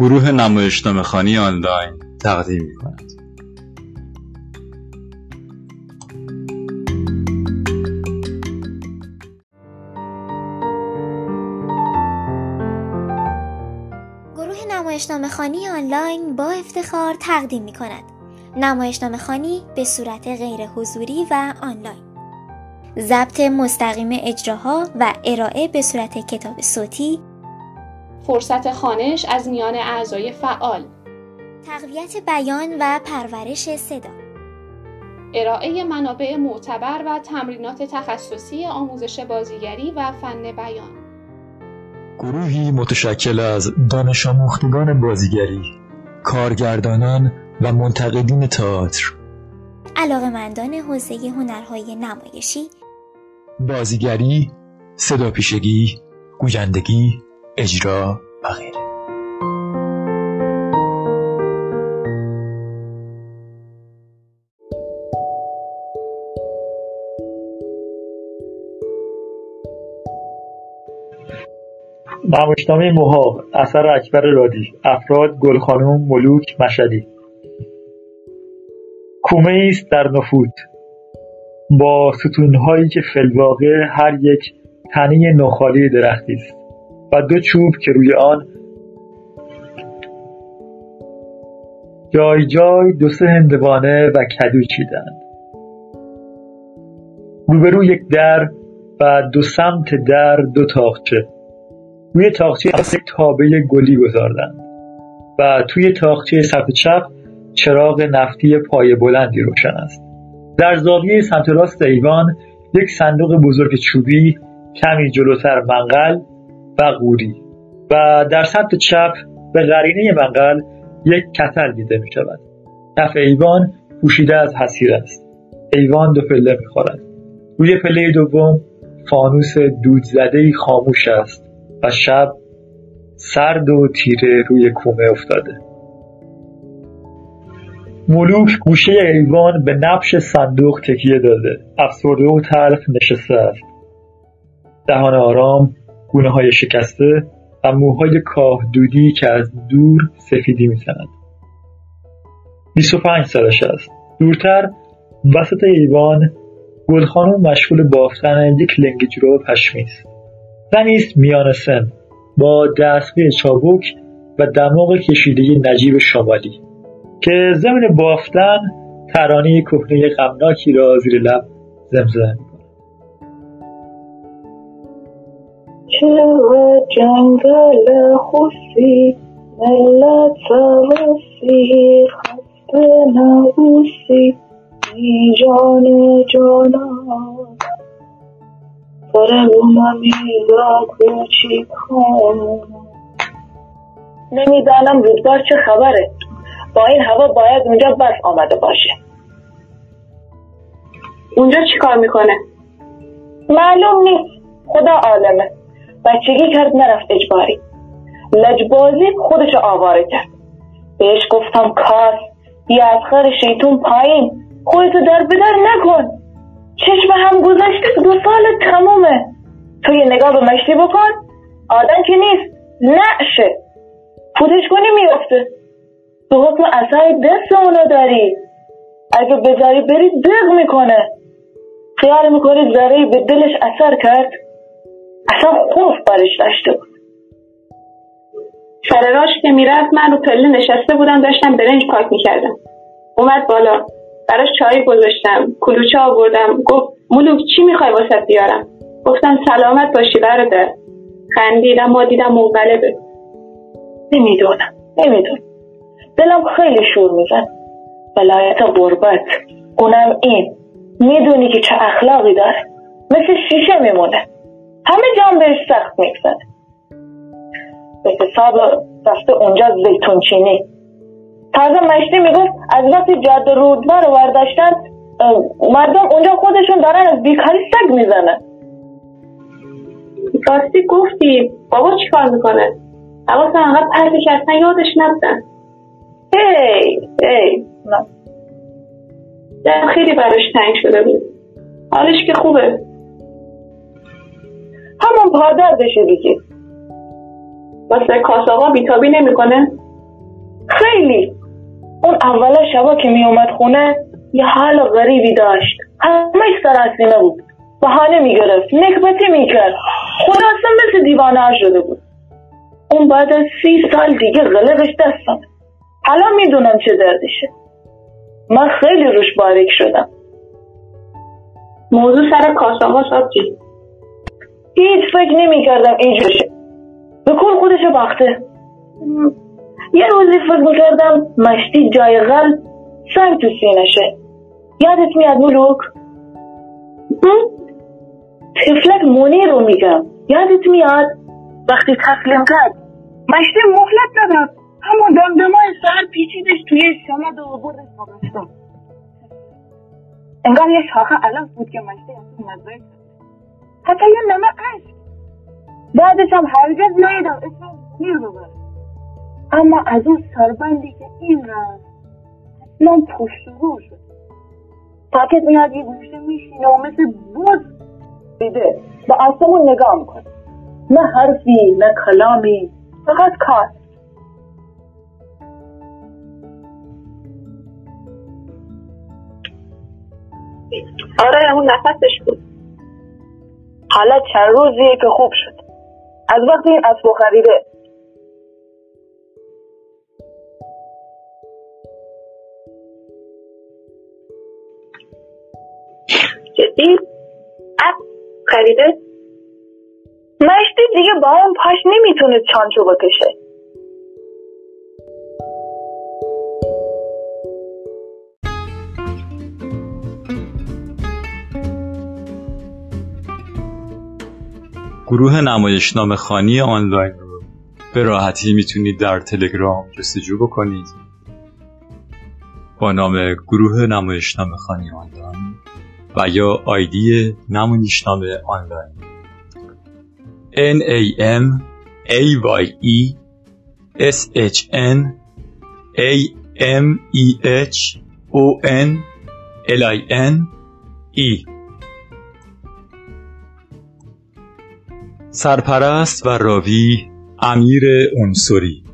گروه نمایشنامه خانی آنلاین تقدیم می کند. گروه نمایشنامه خانی آنلاین با افتخار تقدیم می کند. نمایشنامه خانی به صورت غیر حضوری و آنلاین. ضبط مستقیم اجراها و ارائه به صورت کتاب صوتی فرصت خانش از میان اعضای فعال. تقویت بیان و پرورش صدا. ارائه منابع معتبر و تمرینات تخصصی آموزش بازیگری و فن بیان. گروهی متشکل از دانش آموختگان بازیگری کارگردانان و منتقدین تئاتر. علاقمندان حوزه هنرهای نمایشی. بازیگری صدا پیشگی گویندگی اجرا و غیره. نمایشنامه موها اثر اکبر رادی افراد گلخانم ملوک مشدی کومه است در نفوت. با ستونهایی که فلواقع هر یک تنه نخالی درختی است. و دو چوب که روی آن. جای جای دو سه هندوانه و کدو چیدند. روبرو یک در و دو سمت در دو تاقچه. روی تاقچه یک تابه گلی گذاردند و توی تاقچه سمت چپ چراغ نفتی پای بلندی روشن است. در زاویه سمت راست ایوان یک صندوق بزرگ چوبی کمی جلوتر منقل و قوری و در سمت چپ به قرینه منقل یک کتر دیده می شود کف ایوان پوشیده از حسیر است. ایوان دو پله می خورد روی پله دوم فانوس دود زده خاموش است و شب سرد و تیره روی کومه افتاده. ملوک گوشه ایوان به نبش صندوق تکیه داده. افسرده و تلخ نشسته است. دهان آرام گونه های شکسته و موهای کاه دودی که از دور سفیدی می‌زند. 25 سالش است دورتر وسط ایوان گلخانم مشغول بافتن یک لنگجرو پشمی است. زنی است میان سن. با دستگاه چابک و دماغ کشیده نجیب شمالی که ضمن بافتن ترانه کهنه غمناکی را زیر لب زمزمه چرا جنگل خوشی ملت سوسی خسته نبوسی جان جانان. فرمومم ایلا چی کنم نمی‌دانم رودبار چه خبره. با این هوا باید اونجا بس آمده باشه. اونجا چی کار می‌کنه؟ معلوم نیست. خدا عالمه. بچگی کرد نرفت اجباری. لجبازی خودش آواره کرد. بهش گفتم کاس بیا از خر شیطون پایین. خودتو در بدر نکن. چشم هم گذشته دو سال تمومه. تو یه نگاه به مشتی بکن. آدم که نیست نعشه. پودش کنی میفته تو حکم اصای دست اونو داری. اگه بذاری بری دق می‌کنه. خیال می‌کنی ذره به دلش اثر کرد؟ اصلا خوف برش داشته بود. سر راش که می‌رفت من رو پله نشسته بودم داشتم برنج پاک می‌کردم. اومد بالا. براش چای گذاشتم کلوچه آوردم. گفت ملوک چی می‌خوای واسه بیارم؟ گفتم سلامت باشی برادر. خندیدم ما دیدم منقلبه. نمی‌دونم نمی‌دونم. دلم خیلی شور میزن ولایت غربت. اونم این. می‌دونی که چه اخلاقی داره. مثل شیشه میمونه. همه جام بهش سخت میگذره. به حساب رفته اونجا زیتون چینی تازه مشتی می‌گفت از وقتی جاده رودبار رو ورداشتن مردم اونجا خودشون دارن از بیکاری سگ می‌زنه راستی گفتی بابا چیکار می‌کنه؟ حواس انقدر پرتی که اصلا یادش نبودن. هی هی دلم خیلی براش تنگ شده بود. حالش که خوبه. همون پادردشه دیگه. واسه کاساقا بیتابی نمی‌کنه. خیلی. اون اول شبا که می اومد خونه یه حال غریبی داشت. همه سر بود. بهانه می‌گرفت. نکبتی می‌کرد. خدا اصلا مثل دیوانه شده بود. اون بعد از سی سال دیگه غلبش دستم حالا می‌دونم چه دردشه. من خیلی روش باریک شدم. موضوع سر کاساما آبجی هیچ فکر نمی کردم اینجور به کل خودش بخته یه روزی فکر می‌کردم مشتی جای غل سنگ تو سینشه یادت میاد ملوک؟ تفلک مونی رو میگم. یادت میاد؟ وقتی تسلیم کرد مشتی مهلت نداد اما دمدمای سر پیچیدش توی شمد و بردش تابستون انگار یه شاخه علف بود که مشتی از اون یه نمه بعدش هم هرگز نیدم اسم میر ببره اما از اون سربندی که این رفت اصلا پشت رو شد. تاکت میاد یه گوشه میشینه و مثل بود دیده به آسمون نگاه می‌کنه. نه حرفی نه کلامی فقط کار. آره اون نفسش بود. حالا چند روزیه که خوب شد. از وقتی این اسبو خریده. جدی؟ اسب خریده؟ مشتی دیگه با اون پاش نمی‌تونه چانچو بکشه. گروه نمایشنامه خانی آنلاین رو به راحتی می‌تونید در تلگرام جستجو بکنید. با نام گروه نمایشنامه خانی آنلاین و یا آیدی نمایشنامه آنلاین. N A M A Y E S H N A M E H O N L I N E. سرپرست و راوی امیر انصری